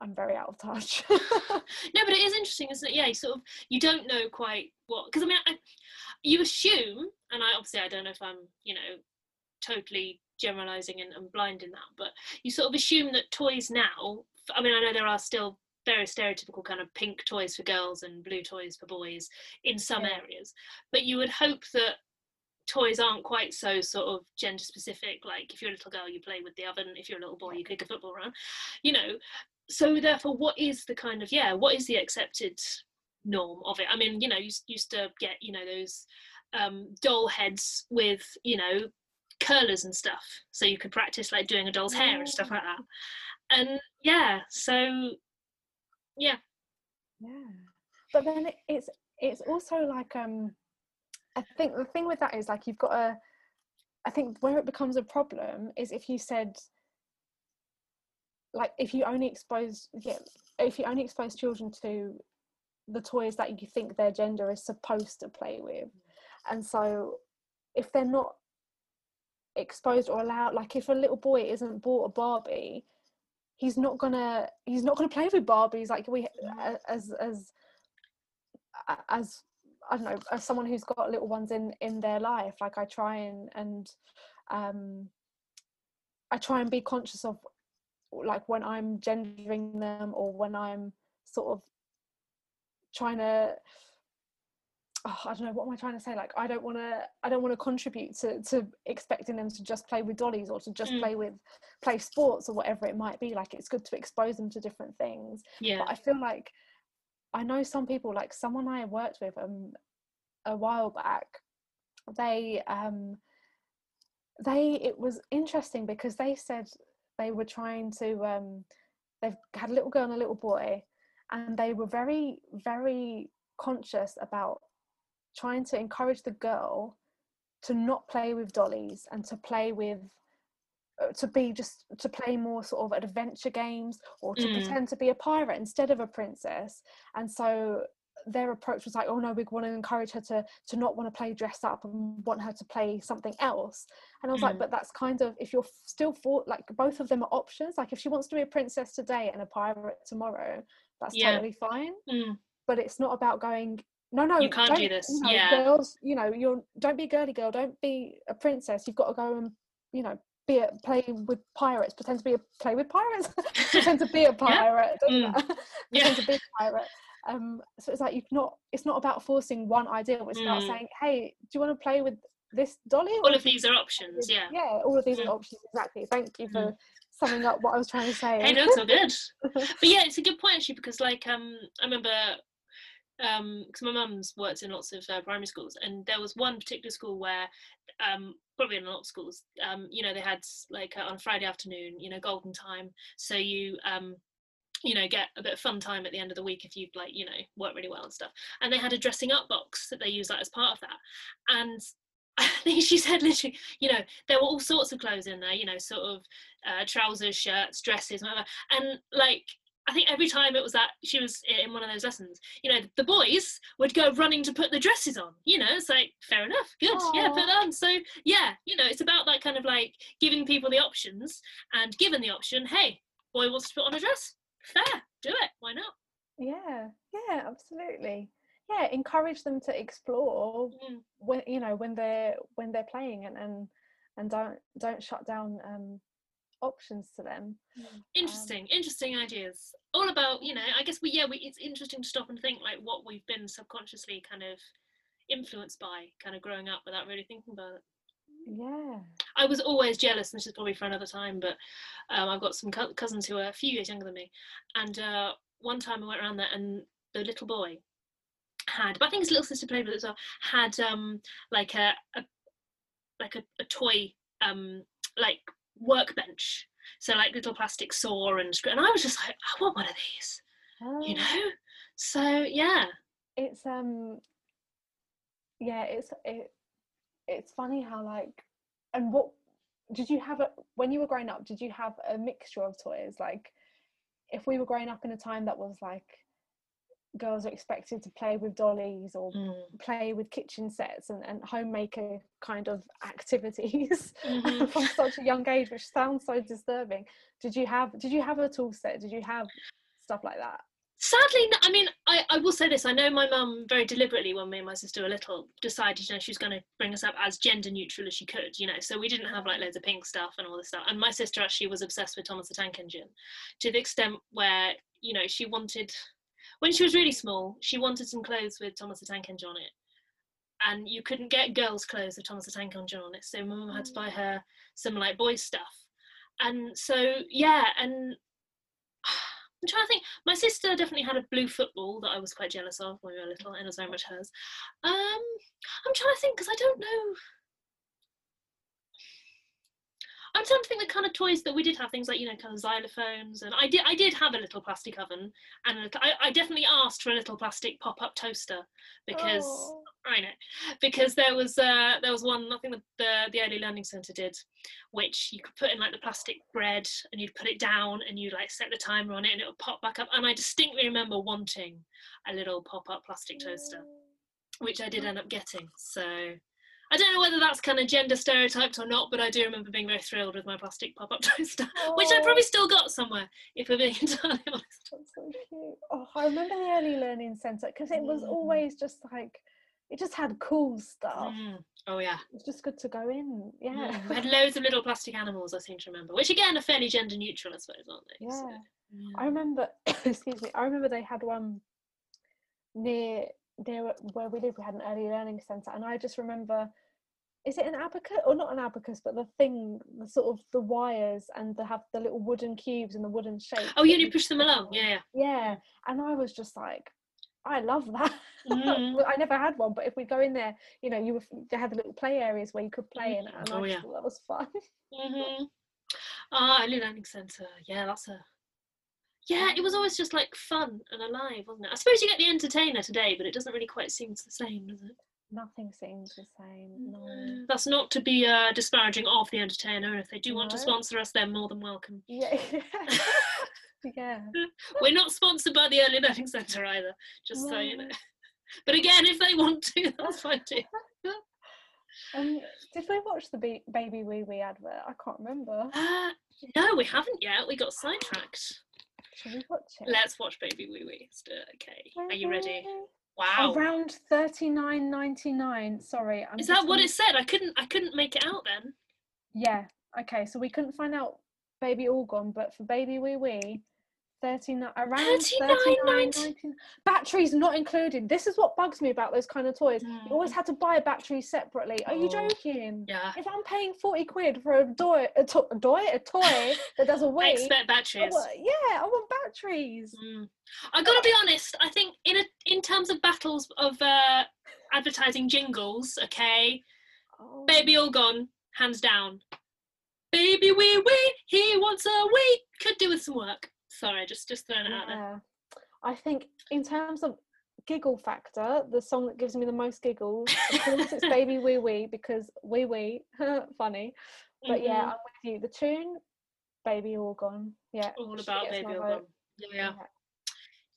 I'm very out of touch no, but it is interesting, isn't it? Yeah, you sort of you don't know quite what because I mean, I, you assume, and I obviously I don't know if I'm you know totally generalizing and, and blind in that, but you sort of assume that toys now. I mean, I know there are still very stereotypical kind of pink toys for girls and blue toys for boys in some Yeah. areas, but you would hope that toys aren't quite so sort of gender specific like if you're a little girl you play with the oven if you're a little boy you kick a football around you know. So therefore what is the kind of yeah what is the accepted norm of it? I mean you know you used, used to get you know those um doll heads with you know curlers and stuff so you could practice like doing a doll's hair and stuff like that and yeah so yeah. Yeah. But then it, it's it's also like um i think the thing with that is like you've got a i think where it becomes a problem is if you said like if you only expose yeah if you only expose children to the toys that you think their gender is supposed to play with. And so if they're not exposed or allowed like if a little boy isn't bought a barbie he's not gonna he's not gonna play with barbies like we as as as i don't know as someone who's got little ones in in their life like i try and and um i try and be conscious of like when i'm gendering them or when i'm sort of trying to oh, I don't know what am I trying to say. Like I don't want to. I don't want to contribute to to expecting them to just play with dollies or to just Mm. play with play sports or whatever it might be. Like it's good to expose them to different things. yeah But I feel like I know some people. Like someone I worked with um a while back. They um they it was interesting because they said they were trying to um they've had a little girl and a little boy and they were very very conscious about trying to encourage the girl to not play with dollies and to play with uh, to be just to play more sort of adventure games or to Mm. pretend to be a pirate instead of a princess and so their approach was like oh no we want to encourage her to to not want to play dress up and want her to play something else and i was like Mm. but that's kind of if you're still for like both of them are options like if she wants to be a princess today and a pirate tomorrow that's Yeah. totally fine Mm. but it's not about going no no You can't do this, you know, yeah. girls you know you're don't be a girly girl don't be a princess. You've got to go and you know be a play with pirates. Pretend to be a play with pirates? Pretend to be a pirate Mm. Yeah. pretend to be a pirate. Um so it's like you've not it's not about forcing one ideal it's about Mm. saying hey do you want to play with this dolly? All of these are options yeah. Yeah all of these Mm. are options exactly. Thank you for Mm. summing up what i was trying to say. hey no it's all good. But yeah it's a good point actually because like um i remember um because my mum's worked in lots of uh, primary schools and there was one particular school where um probably in a lot of schools um you know they had like uh, on a friday afternoon you know golden time. So you um you know get a bit of fun time at the end of the week if you've like you know worked really well and stuff. And they had a dressing up box that they used that as part of that. And I think she said literally, you know, there were all sorts of clothes in there, you know, sort of uh, trousers, shirts, dresses, whatever. And like, I think every time it was that she was in one of those lessons, you know, the boys would go running to put the dresses on. You know, it's like fair enough, good, Aww. yeah, put that on. So yeah, you know, it's about that kind of like giving people the options, and given the option, hey, boy wants to put on a dress, fair, do it, why not? Yeah, yeah, absolutely yeah encourage them to explore mm. when you know when they're when they're playing and and, and don't don't shut down um options to them. Mm. interesting um, interesting ideas. All about you know i guess we yeah we, it's interesting to stop and think like what we've been subconsciously kind of influenced by kind of growing up without really thinking about it. Yeah. I was always jealous and this is probably for another time but um, i've got some co- cousins who are a few years younger than me and uh, one time i went around there and the little boy had, but I think his little sister played with it as well, had um like a, a like a, a toy um like workbench. So like little plastic saw and and I was just like, I want one of these. Oh. You know? So yeah. It's um yeah, it's it it's funny how like and what did you have a when you were growing up did you have a mixture of toys like if we were growing up in a time that was like girls are expected to play with dollies or mm. play with kitchen sets and, and homemaker kind of activities mm-hmm. from such a young age which sounds so disturbing did you have did you have a tool set did you have stuff like that sadly i mean I, I will say this i know my mum very deliberately when me and my sister were little decided you know she was going to bring us up as gender neutral as she could you know so we didn't have like loads of pink stuff and all this stuff and my sister actually was obsessed with thomas the tank engine to the extent where you know she wanted when she was really small, she wanted some clothes with Thomas the Tank Engine on it. And you couldn't get girls' clothes with Thomas the Tank Engine on it. So mum had to buy her some like boys' stuff. And so yeah, and I'm trying to think. My sister definitely had a blue football that I was quite jealous of when we were little, and it was very much hers. Um, I'm trying to think because I don't know. I'm trying to think the kind of toys that we did have, things like you know, kind of xylophones, and I did I did have a little plastic oven, and I, I definitely asked for a little plastic pop-up toaster because oh. I know because there was uh, there was one I think the, the the early learning centre did, which you could put in like the plastic bread and you'd put it down and you'd like set the timer on it and it would pop back up, and I distinctly remember wanting a little pop-up plastic toaster, which I did end up getting. So I don't know whether that's kind of gender stereotyped or not, but I do remember being very thrilled with my plastic pop up toaster, oh. which I probably still got somewhere, if we're being entirely honest. That's so cute. Oh, I remember the early learning centre because it was mm. always just like, it just had cool stuff. Mm. Oh, yeah. It's just good to go in. Yeah. Mm. We had loads of little plastic animals, I seem to remember, which again are fairly gender neutral, I suppose, aren't they? Yeah. So, yeah. I remember, excuse me, I remember they had one near there where we live we had an early learning centre and I just remember is it an abacus or not an abacus but the thing the sort of the wires and they have the little wooden cubes and the wooden shape oh you only push them along yeah yeah yeah and I was just like I love that. Mm. I never had one, but if we go in there, you know, you were, they had the little play areas where you could play in, and oh, I yeah. thought that was fun. mm-hmm. Ah, early learning centre. Yeah, that's a yeah, it was always just like fun and alive, wasn't it? I suppose you get the entertainer today, but it doesn't really quite seem the same, does it? Nothing seems the same. No. That's not to be uh, disparaging of the entertainer. If they do no. want to sponsor us, they're more than welcome. Yeah. yeah. We're not sponsored by the Early Learning Centre either, just no. so you know. But again, if they want to, that's fine too. um, did we watch the ba- Baby Wee Wee advert? I can't remember. Uh, no, we haven't yet. We got sidetracked. Should we watch it? Let's watch Baby Wee Wee. Okay. Are you ready? Wow. Oh, Around thirty nine ninety nine. Sorry. I'm Is that what it said? I couldn't I couldn't make it out then. Yeah. Okay. So we couldn't find out Baby All Gone, but for Baby Wee Wee, 39 around 39, 39 batteries not included this is what bugs me about those kind of toys mm. you always mm. had to buy batteries separately are oh. you joking yeah if i'm paying 40 quid for a toy a, to- a toy a toy that does a wee expect batteries I want, yeah i want batteries mm. i gotta be honest i think in a in terms of battles of uh advertising jingles okay oh. baby all gone hands down baby wee wee he wants a wee could do with some work Sorry, just just throwing it yeah. out there. I think in terms of giggle factor, the song that gives me the most giggles, of course it's Baby Wee Wee because wee wee, funny. But yeah, Mhm. I'm with you. The tune, Baby All Gone. Yeah. all about baby all gone. Yeah,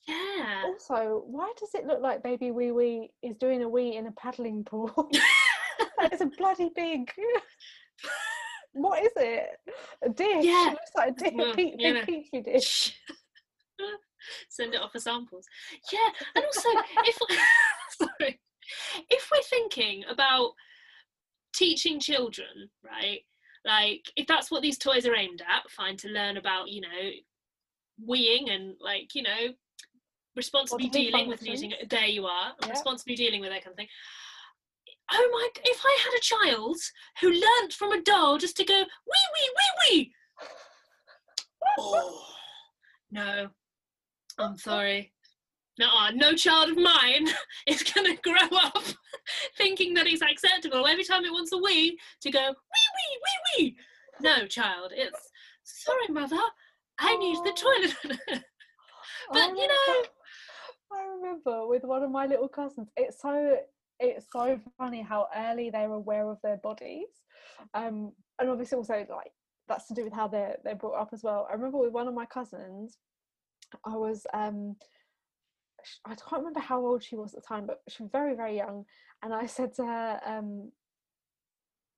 yeah. Also, why does it look like Baby Wee Wee is doing a wee in a paddling pool? it's a bloody big. What is it? A dish. Yeah. It looks like a dish, Well, big know. petri dish. Send it off for samples. Yeah, and also if sorry, if we're thinking about teaching children, right? Like if that's what these toys are aimed at, fine to learn about, you know, weeing and like, you know, responsibly dealing with using it. There you are, Yeah. responsibly dealing with that kind of thing. Oh my! If I had a child who learnt from a doll just to go wee wee wee wee, oh no, I'm sorry. No, no child of mine is going to grow up thinking that it's acceptable every time it wants a wee to go wee wee wee wee. No, child, it's sorry, mother. I need the oh. toilet. I But, you know- I remember with one of my little cousins. It's so it's so funny how early they're aware of their bodies, um, and obviously also like that's to do with how they're they're brought up as well. I remember with one of my cousins, I was um, I can't remember how old she was at the time, but she was very very young, and I said to her, um,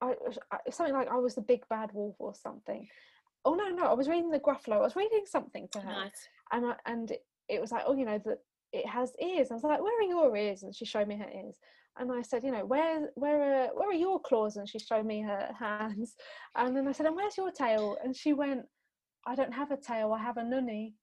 I, I something like I was the big bad wolf or something. Oh no no, I was reading the Gruffalo. I was reading something to her nice. and I, and it, it was like oh you know that it has ears i was like where are your ears and she showed me her ears and i said you know where where are where are your claws and she showed me her hands and then i said and where's your tail and she went i don't have a tail i have a nunny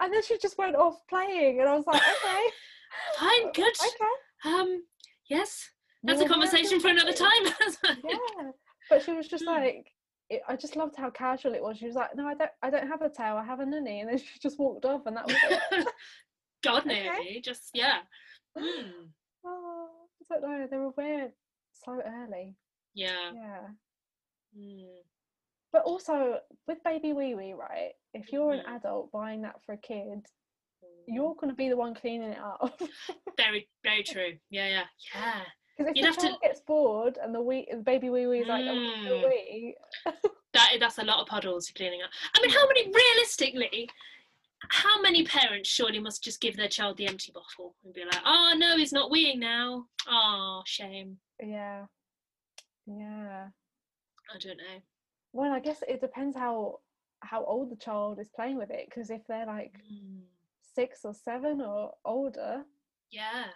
and then she just went off playing and i was like okay Fine, good. okay Um, yes, that's you're a conversation your for another time. yeah but she was just Hmm. like it, I just loved how casual it was. She was like, "No, I don't. I don't have a tail. I have a nunny," and then she just walked off, and that was it. God Okay. just yeah. Hmm. Oh, I don't know. They're aware so early. Yeah. Yeah. Hmm. But also with baby wee wee, right? If you're Mhm. an adult buying that for a kid, Hmm. you're going to be the one cleaning it up. very, very true. Yeah, yeah, yeah. Because if You'd the have to- child gets bored and the wee, the baby wee wee is like, "Oh, Mm. the wee," That that's a lot of puddles you're cleaning up. I mean, how many realistically? How many parents surely must just give their child the empty bottle and be like, "Oh no, he's not weeing now. Oh, shame." yeah, yeah. I don't know. Well, I guess it depends how how old the child is playing with it. Because if they're like Hmm. six or seven or older, Yeah,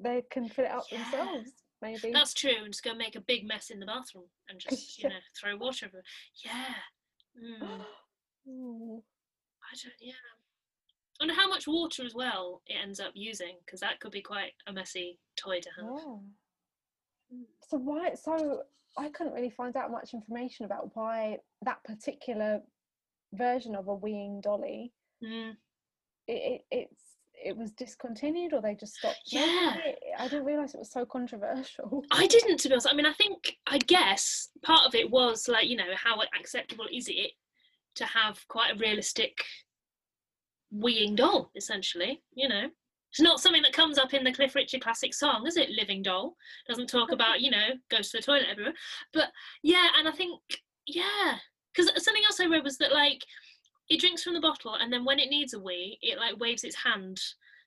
they can fill it up Yeah. themselves. Maybe. that's true. And just go make a big mess in the bathroom and just you know throw water over. Yeah. Ooh. I don't. Yeah. I wonder how much water as well it ends up using because that could be quite a messy toy to have. Yeah. So why? So I couldn't really find out much information about why that particular version of a weeing dolly Mm. it, it it's it was discontinued or they just stopped. Yeah. it. I didn't realize it was so controversial. I didn't, to be honest. I mean, I think, I guess part of it was like, you know, how acceptable is it to have quite a realistic weeing doll, essentially, you know? It's not something that comes up in the Cliff Richard classic song, is it? Living Doll. Doesn't talk about, you know, goes to the toilet everywhere. But yeah, and I think, yeah. Because something else I read was that, like, it drinks from the bottle and then when it needs a wee, it, like, waves its hand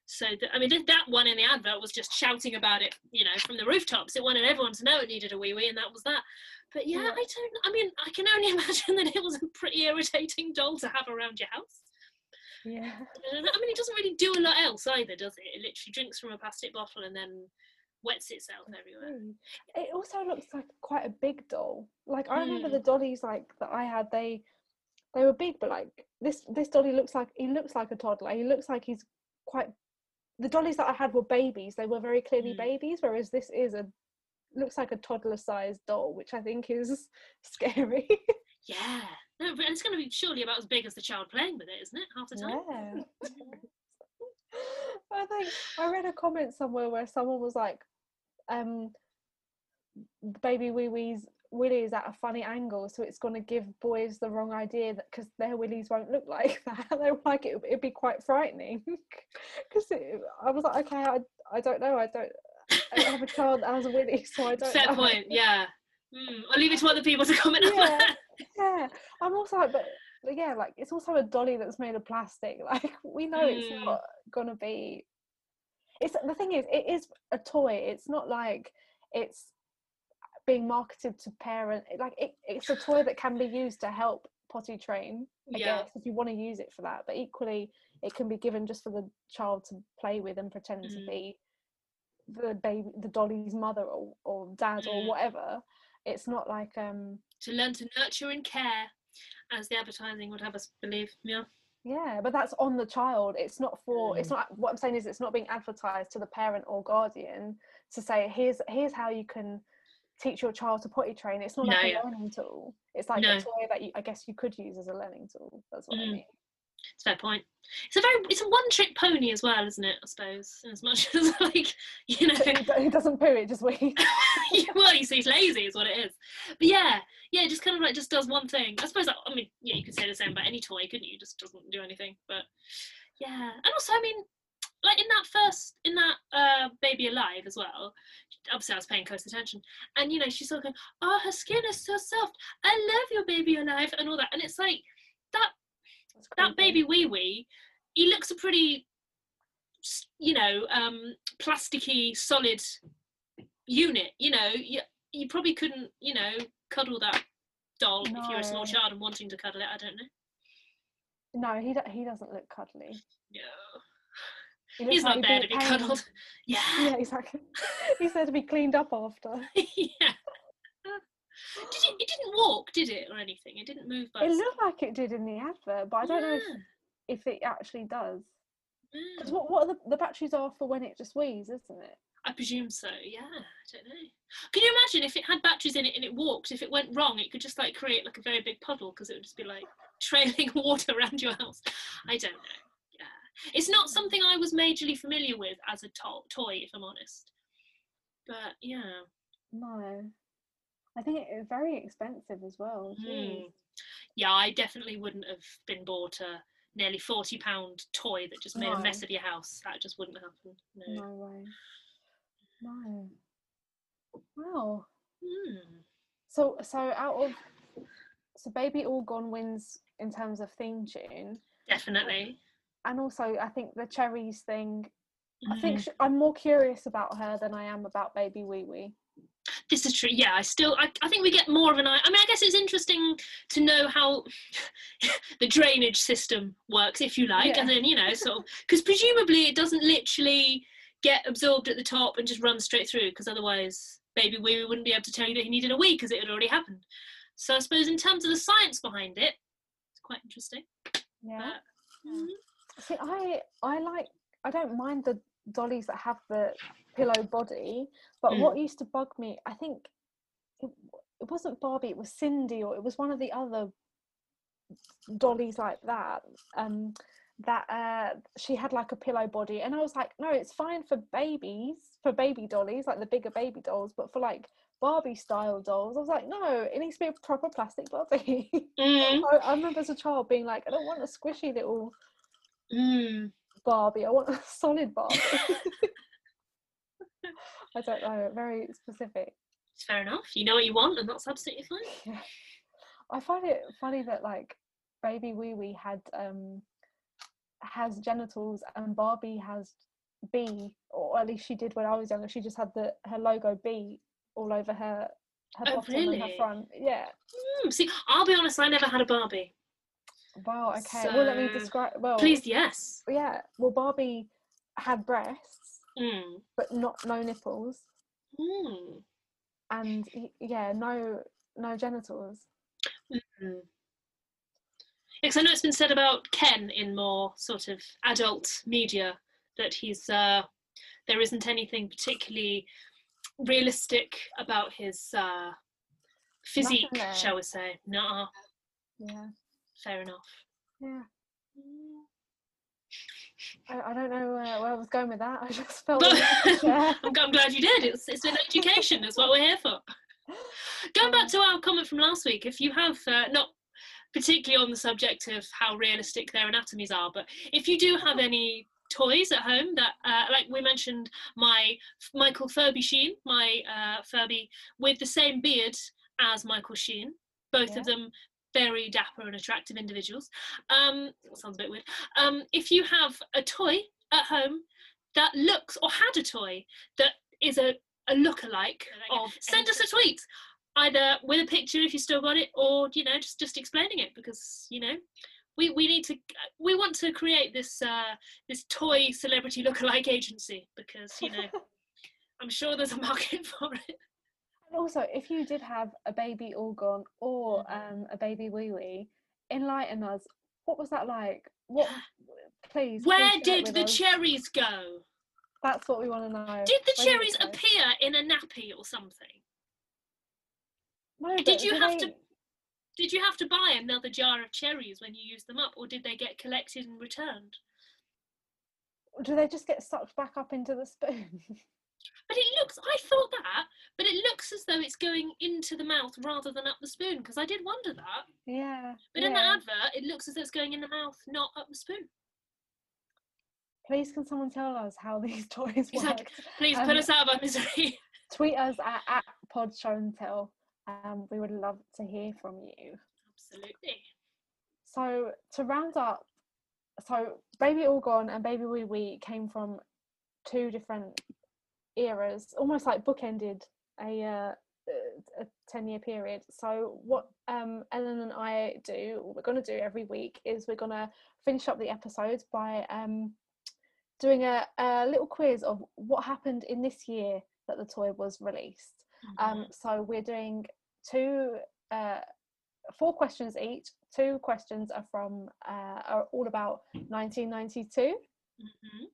so that, I mean, th- that one in the advert was just shouting about it, you know, from the rooftops. It wanted everyone to know it needed a wee wee, and that was that. But yeah, Yeah. I don't. I mean, I can only imagine that it was a pretty irritating doll to have around your house. Yeah. I don't know. I mean, it doesn't really do a lot else either, does it? It literally drinks from a plastic bottle and then wets itself everywhere. Mm. It also looks like quite a big doll. Like I remember Mm. the dollies like that I had. They they were big, but like this this dolly looks like he looks like a toddler. He looks like he's quite. The dollies that I had were babies. They were very clearly Mm. babies, whereas this is a looks like a toddler sized doll, which I think is scary. Yeah. No, but it's going to be surely about as big as the child playing with it, isn't it? Half the time. Yeah. I think I read a comment somewhere where someone was like, um, baby wee wee's willies at a funny angle, so it's going to give boys the wrong idea that because their willies won't look like that. they were like it, it'd be quite frightening. Because I was like, okay, I I don't know, I don't. I don't have a child that has a willy, so I don't. Fair know. point. Yeah. Mm, I'll leave it to other people to comment on Yeah. that. yeah i'm also like but, but yeah like it's also a dolly that's made of plastic like we know it's Mm. not gonna be it's the thing is it is a toy it's not like it's being marketed to parent like it, it's a toy that can be used to help potty train i Yeah. guess if you want to use it for that but equally it can be given just for the child to play with and pretend to Mm. be the baby the dolly's mother or, or dad or Mm. whatever it's not like um To learn to nurture and care, as the advertising would have us believe. Yeah. Yeah, but that's on the child. It's not for. It's Mm. not. What I'm saying is, it's not being advertised to the parent or guardian to say, "Here's here's how you can teach your child to potty train." It's not like a yeah. learning tool. It's like No. a toy that you, I guess you could use as a learning tool. That's what I Mm. mean. It's a fair point. It's a very it's a one trick pony as well, isn't it? I suppose. As much as like you know it, doesn't poo. It just wees. well, you see, he's lazy, is what it is. But yeah, yeah, it just kind of like just does one thing. I suppose. I mean, yeah, you could say the same about any toy, couldn't you? Just doesn't do anything. But yeah, and also, I mean, like in that first, in that uh, baby alive as well. Obviously, I was paying close attention, and you know, she's sort of going, "Oh, her skin is so soft. I love your baby alive," and all that. And it's like that that baby wee wee, he looks a pretty, you know, um, plasticky, solid unit. You know, you, you probably couldn't, you know, cuddle that doll if you're a small child and wanting to cuddle it. I don't know. No, he do- he doesn't look cuddly. No, He he's like not there to be cuddled. Yeah, Yeah, exactly. He's there to be cleaned up after. yeah. Did it? It didn't walk, did it, or anything? It didn't move by It itself. looked like it did in the advert, but I don't know if, ah. if it actually does. yeah. Because what what are the, the batteries are for when it just wheezes, isn't it? I presume so. Yeah, I don't know. Can you imagine if it had batteries in it and it walked? If it went wrong, it could just like create like a very big puddle because it would just be like trailing water around your house. I don't know. Yeah, it's not something I was majorly familiar with as a to- toy, if I'm honest. But yeah, No. I think it- it's very expensive as well. Mm. yeah, I definitely wouldn't have been bought a nearly forty pound toy that just made a mess of your house. That just wouldn't happen. No. No way. No. Wow. Hmm. So so out of so Baby All Gone wins in terms of theme tune, Definitely. and also I think the cherries thing. I think Mhm. sh- I'm more curious about her than I am about Baby Wee Wee. This is true yeah i still I, I think we get more of an eye i mean i guess it's interesting to know how the drainage system works if you like yeah. and then you know sort of because presumably it doesn't literally get absorbed at the top and just run straight through because otherwise baby we wouldn't be able to tell you that he needed a wee because it had already happened so i suppose in terms of the science behind it it's quite interesting Yeah. but Mhm. See, I I like I don't mind the dollies that have the pillow body, but Mm. what used to bug me, I think it, it wasn't Barbie, it was Sindy, or it was one of the other dollies like that. Um, that uh, she had like a pillow body, and I was like, no, it's fine for babies, for baby dollies, like the bigger baby dolls, but for like Barbie style dolls, I was like, no, it needs to be a proper plastic body. Mm, I, I remember as a child being like, I don't want a squishy little mm. Barbie. I want a solid Barbie. I don't know. Very specific. it's fair enough you know what you want and that's absolutely fine Yeah. I find it funny that like baby wee wee had um has genitals and Barbie has B, or at least she did when I was younger. She just had the her logo B all over her her Oh, bottom and her front. Yeah. Mm, see i'll be honest i never had a barbie Wow. Okay. well, let me describe. Well, please yes Yeah. Well, Barbie had breasts, Mm. but not no nipples, Mm. and yeah, no no genitals. Mm. Because I know it's been said about Ken in more sort of adult media that he's uh, there isn't anything particularly realistic about his uh, physique, shall we say? Nah, Yeah. fair enough. Yeah. I, I don't know where, where I was going with that. I just felt. But we had to share. I'm, glad you did. It's it's an education. That's what we're here for. Going going back to our comment from last week, if you have uh, not particularly on the subject of how realistic their anatomies are, but if you do have any toys at home that uh, like we mentioned my michael furby sheen my uh, furby with the same beard as michael sheen both Yeah. of them very dapper and attractive individuals. Um sounds a bit weird. Um if you have a toy at home that looks or had a toy that is a a look-alike of send us a tweet either with a picture if you still got it or you know just just explaining it because you know we, we need to we want to create this uh this toy celebrity look-alike agency because you know i'm sure there's a market for it And also, if you did have a baby all gone or um, a baby wee wee, enlighten us. What was that like? What? Please. where please did the us. cherries go That's what we want to know. did the Where cherries appear in a nappy or something No, did you have they- to did you have to buy another jar of cherries when you used them up or did they get collected and returned Do they just get sucked back up into the spoon? But it looks, I thought that, but it looks as though it's going into the mouth rather than up the spoon, because I did wonder that. yeah. But in the advert, it looks as though it's going in the mouth, not up the spoon. Please, can someone tell us how these toys Exactly. work? Please put Um, us out of our misery. Tweet us at, at Pod Show and Tell. Um, we would love to hear from you. Absolutely. So to round up, so Baby All Gone and Baby Wee Wee came from two different eras, almost like bookended a uh, a ten year period. So what um, Ellen and I do, what we're going to do every week, is we're going to finish up the episodes by um, doing a, a little quiz of what happened in this year that the toy was released. Um, so we're doing two, uh, four questions each. Two questions are from uh, are all about 1992, Mhm.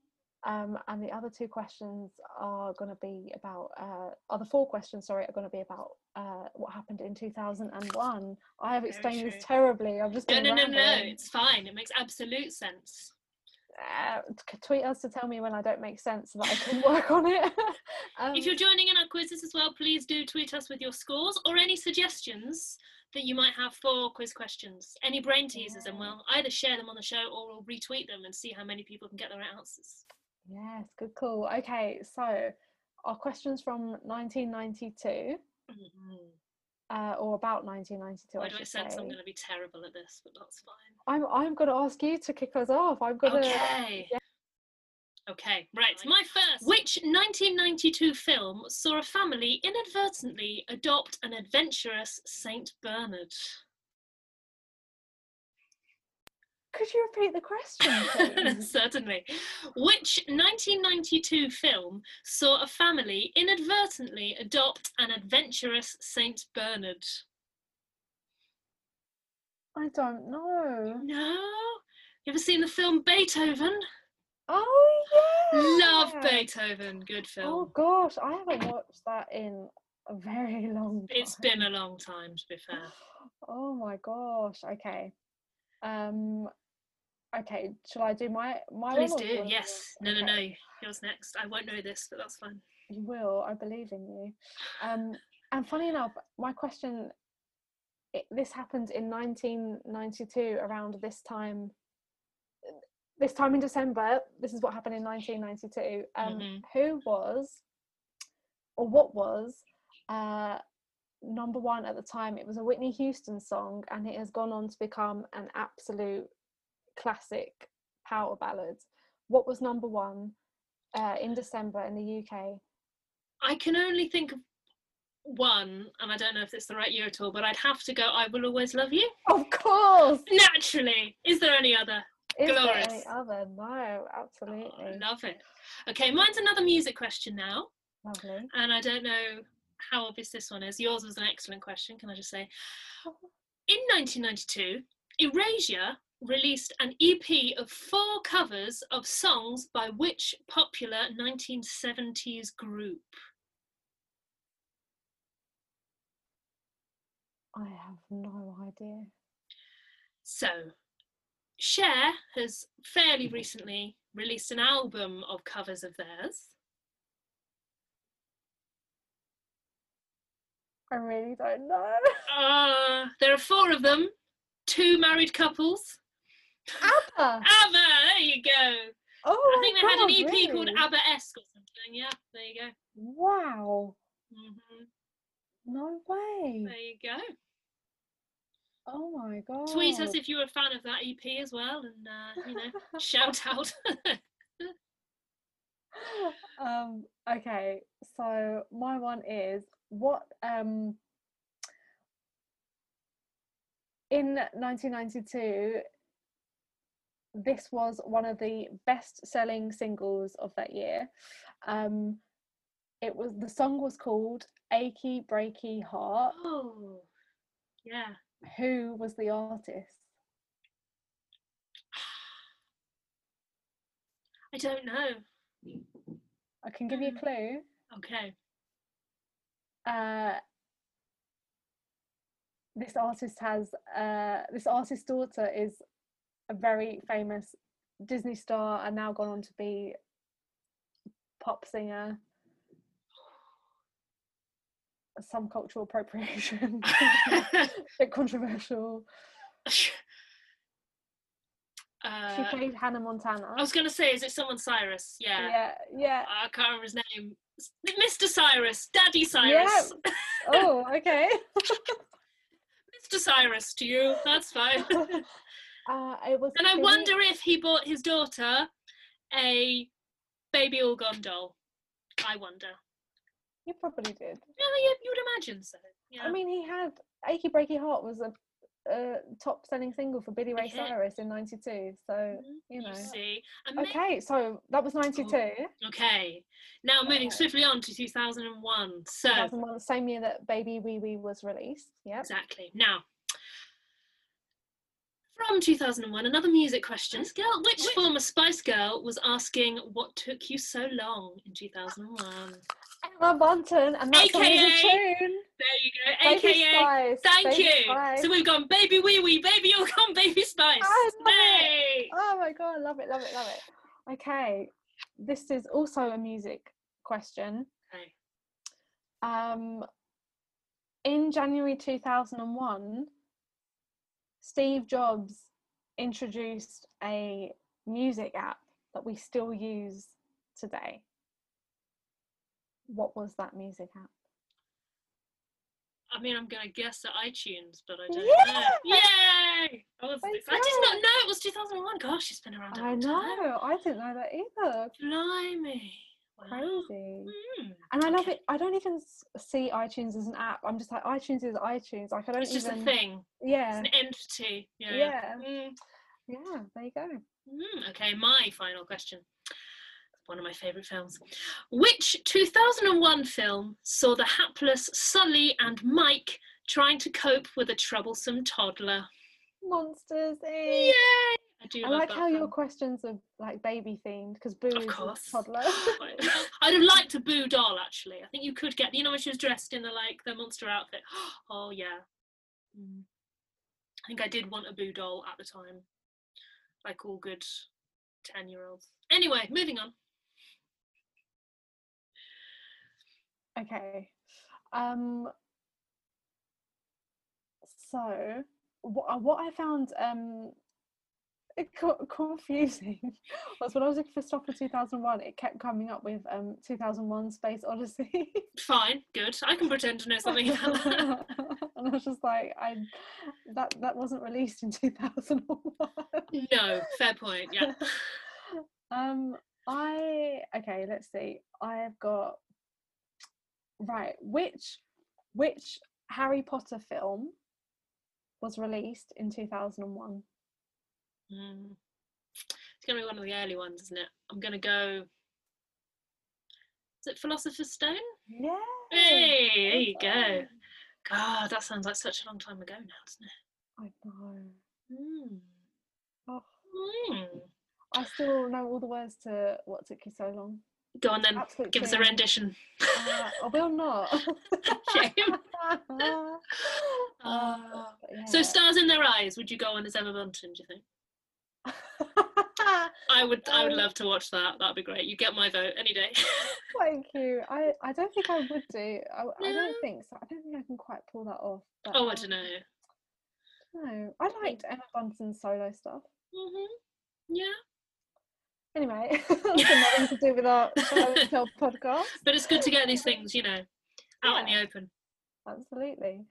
Um, and the other two questions are going to be about. Uh, the four questions, sorry, are going to be about uh, what happened in 2001. I have explained this terribly. I've just No, been no, no, no. It's fine. It makes absolute sense. Uh, tweet us to tell me when I don't make sense so that I can work on it. um, If you're joining in our quizzes as well, please do tweet us with your scores or any suggestions that you might have for quiz questions. Any brain teasers, and we'll either share them on the show or we'll retweet them and see how many people can get the right answers. Yes, good call. Okay, so our questions from 1992, Mhm. uh, or about 1992, Why I do I sense say. I'm going to be terrible at this, but that's fine. I'm I'm going to ask you to kick us off. I'm going to. Okay. Okay, right. My first. Which 1992 film saw a family inadvertently adopt an adventurous Saint Bernard? Could you repeat the question. Certainly. Which 1992 film saw a family inadvertently adopt an adventurous Saint Bernard? I don't know. No? You ever seen the film Beethoven? Oh yeah. Love Beethoven. Good film. Oh gosh, I haven't watched that in a very long time. It's been a long time, to be fair. Oh my gosh. Okay. Um. Okay. Shall I do my my Please do. Yes. No, no, Okay. no. Yours next. I won't know this, but that's fine. You will. I believe in you. Um. And funny enough, my question. It, this happened in 1992, around this time. This time in December. This is what happened in 1992. Um, Mhm. Who was, or what was, uh, number one at the time? It was a Whitney Houston song, and it has gone on to become an absolute classic power ballad. What was number one uh, in December in the UK? I can only think of one, and I don't know if it's the right year at all, but I'd have to go I Will Always Love You. Of course. Naturally. Is there any other? Is there any other? No, Oh, absolutely. I love it. Okay, mine's another music question now, Lovely. and I don't know how obvious this one is. Yours was an excellent question, can I just say? In 1992, Erasure released an EP of four covers of songs by which popular 1970s group? I have no idea. So, Cher has fairly recently released an album of covers of theirs. I really don't know. Uh, there are four of them. Two married couples. ABBA. ABBA, there you go. Oh I think they had an God, EP called? ABBA esque or something. Yeah, there you go. Wow. hmm No way. There you go. Oh my god. Tweet us if you're a fan of that EP as well, and uh, you know, shout out. um okay, so my one is what um in 1992 this was one of the best selling singles of that year. Um it was the song was called Achy Breaky Heart. oh, yeah. Who was the artist? I don't know. I can give you a clue. Okay. uh, this artist has uh, this artist's daughter is a very famous Disney star and now gone on to be pop singer. Some cultural appropriation, bit controversial. She uh, played Hannah Montana. I was going to say, is it someone Cyrus? Yeah. yeah, yeah. I can't remember his name. Mr. Cyrus, Daddy Cyrus. Yeah. Oh, okay. Mr. Cyrus to you. That's fine. Uh, it was. and I wonder if he bought his daughter a baby all gone doll. I wonder. You probably did. Yeah, you, you would imagine so. Yeah. I mean, he had "Achy Breaky Heart" was a, a top-selling single for Billy Ray. Cyrus in '92. So Mhm, you know. see. And Okay, so that was '92. Okay. Now moving Okay. swiftly on to 2001. So, 2001, same year that Baby Wee Wee was released. Yeah. exactly. Now, from 2001, another music question. Girl, which Which- former Spice Girl was asking what took you so long in 2001? Emma Bunton, and that's AKA, tune. There you go. Baby AKA. Spice, Thank Baby you. Spice. So we've gone baby wee wee, baby all gone baby spice. I. Hey! Oh my god, love it, love it, love it. Okay, this is also a music question. Okay. Um, in January 2001, Steve Jobs introduced a music app that we still use today. What was that music app? I mean, I'm going to guess at iTunes, but I don't Yeah! know. Yay! I, was, oh I I did not know it was 2001. Gosh, it's been around a I long time. I know, I didn't know that either. Blimey. Crazy. Mm. And I love it. I don't even see iTunes as an app. I'm just like iTunes is iTunes. Like I don't It's just even. a thing. Yeah, It's an entity. Yeah. yeah, Mm. yeah. There you go. Mm, okay, my final question. One of my favourite films. Which 2001 film saw the hapless Sully and Mike trying to cope with a troublesome toddler? Monsters Yay! I I like how your questions are like baby themed because Boo Of is a toddler. I'd have liked a Boo doll actually. I think you could get, you know, when she was dressed in the like the monster outfit. Oh yeah. Mm. I think I did want a Boo doll at the time, like all good ten-year-olds. Anyway, moving on. okay. Um. So what what I found um confusing was when I was looking for stuff for 2001, it kept coming up with um 2001 Space Odyssey. Fine, good. I can pretend to know something about that. and I was just like, I that that wasn't released in 2001. No, fair point. Yeah. um, I okay. Let's see. I've got right. Which which Harry Potter film was released in 2001? Mm. It's going to be one of the early ones, isn't it? I'm going to go. Is it Philosopher's Stone? Yeah. Hey, there you go. God, that sounds like such a long time ago now, doesn't it? I know. Mm. Oh, Mm. I still know all the words to what took you so long. Go on then, Absolute give us a rendition. Uh, I will not. Shame. Uh, Uh, but So, stars in their eyes, would you go on as Emma Bunton, do you think? I would I would Um, love to watch that. That'd be great. You get my vote any day. Thank you. I, I don't think I would do. I, I don't think so. I don't think I can quite pull that off. But, oh, I um, don't know. No, I liked Emma Bunton's solo stuff. hmm Yeah, Anyway, that's nothing to do with our show podcast. but it's good to get these things, you know, out in the open. Absolutely.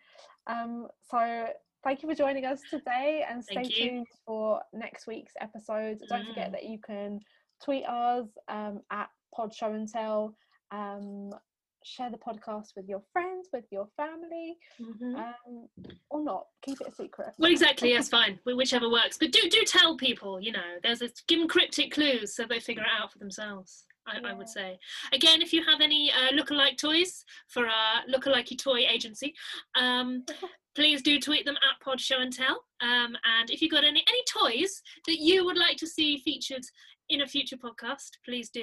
Um, so thank you for joining us today and stay tuned for next week's episode. Don't forget Mm. that you can tweet us um, at Pod Show and Tell. Um, share the podcast with your friends, with your family, Mhm. um, or not. Keep it a secret. Well, exactly. Yes, fine. Wh- Whichever works. But do do tell people. You know, there's a, give them cryptic clues so they figure it out for themselves. I, I would say. Again, if you have any uh, lookalike toys for our lookalike toy agency, um, please do tweet them at Pod Show and Tell. Um, and if you've got any any toys that you would like to see featured in a future podcast, please do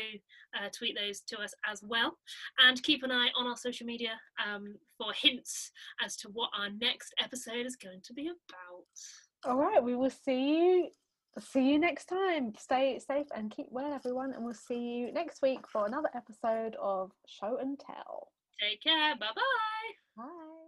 uh, tweet those to us as well. And keep an eye on our social media um, for hints as to what our next episode is going to be about. All right, we will see you. See you next time. Stay safe and keep well, everyone. And we'll see you next week for another episode of Show and Tell. Take care. Bye bye. Bye.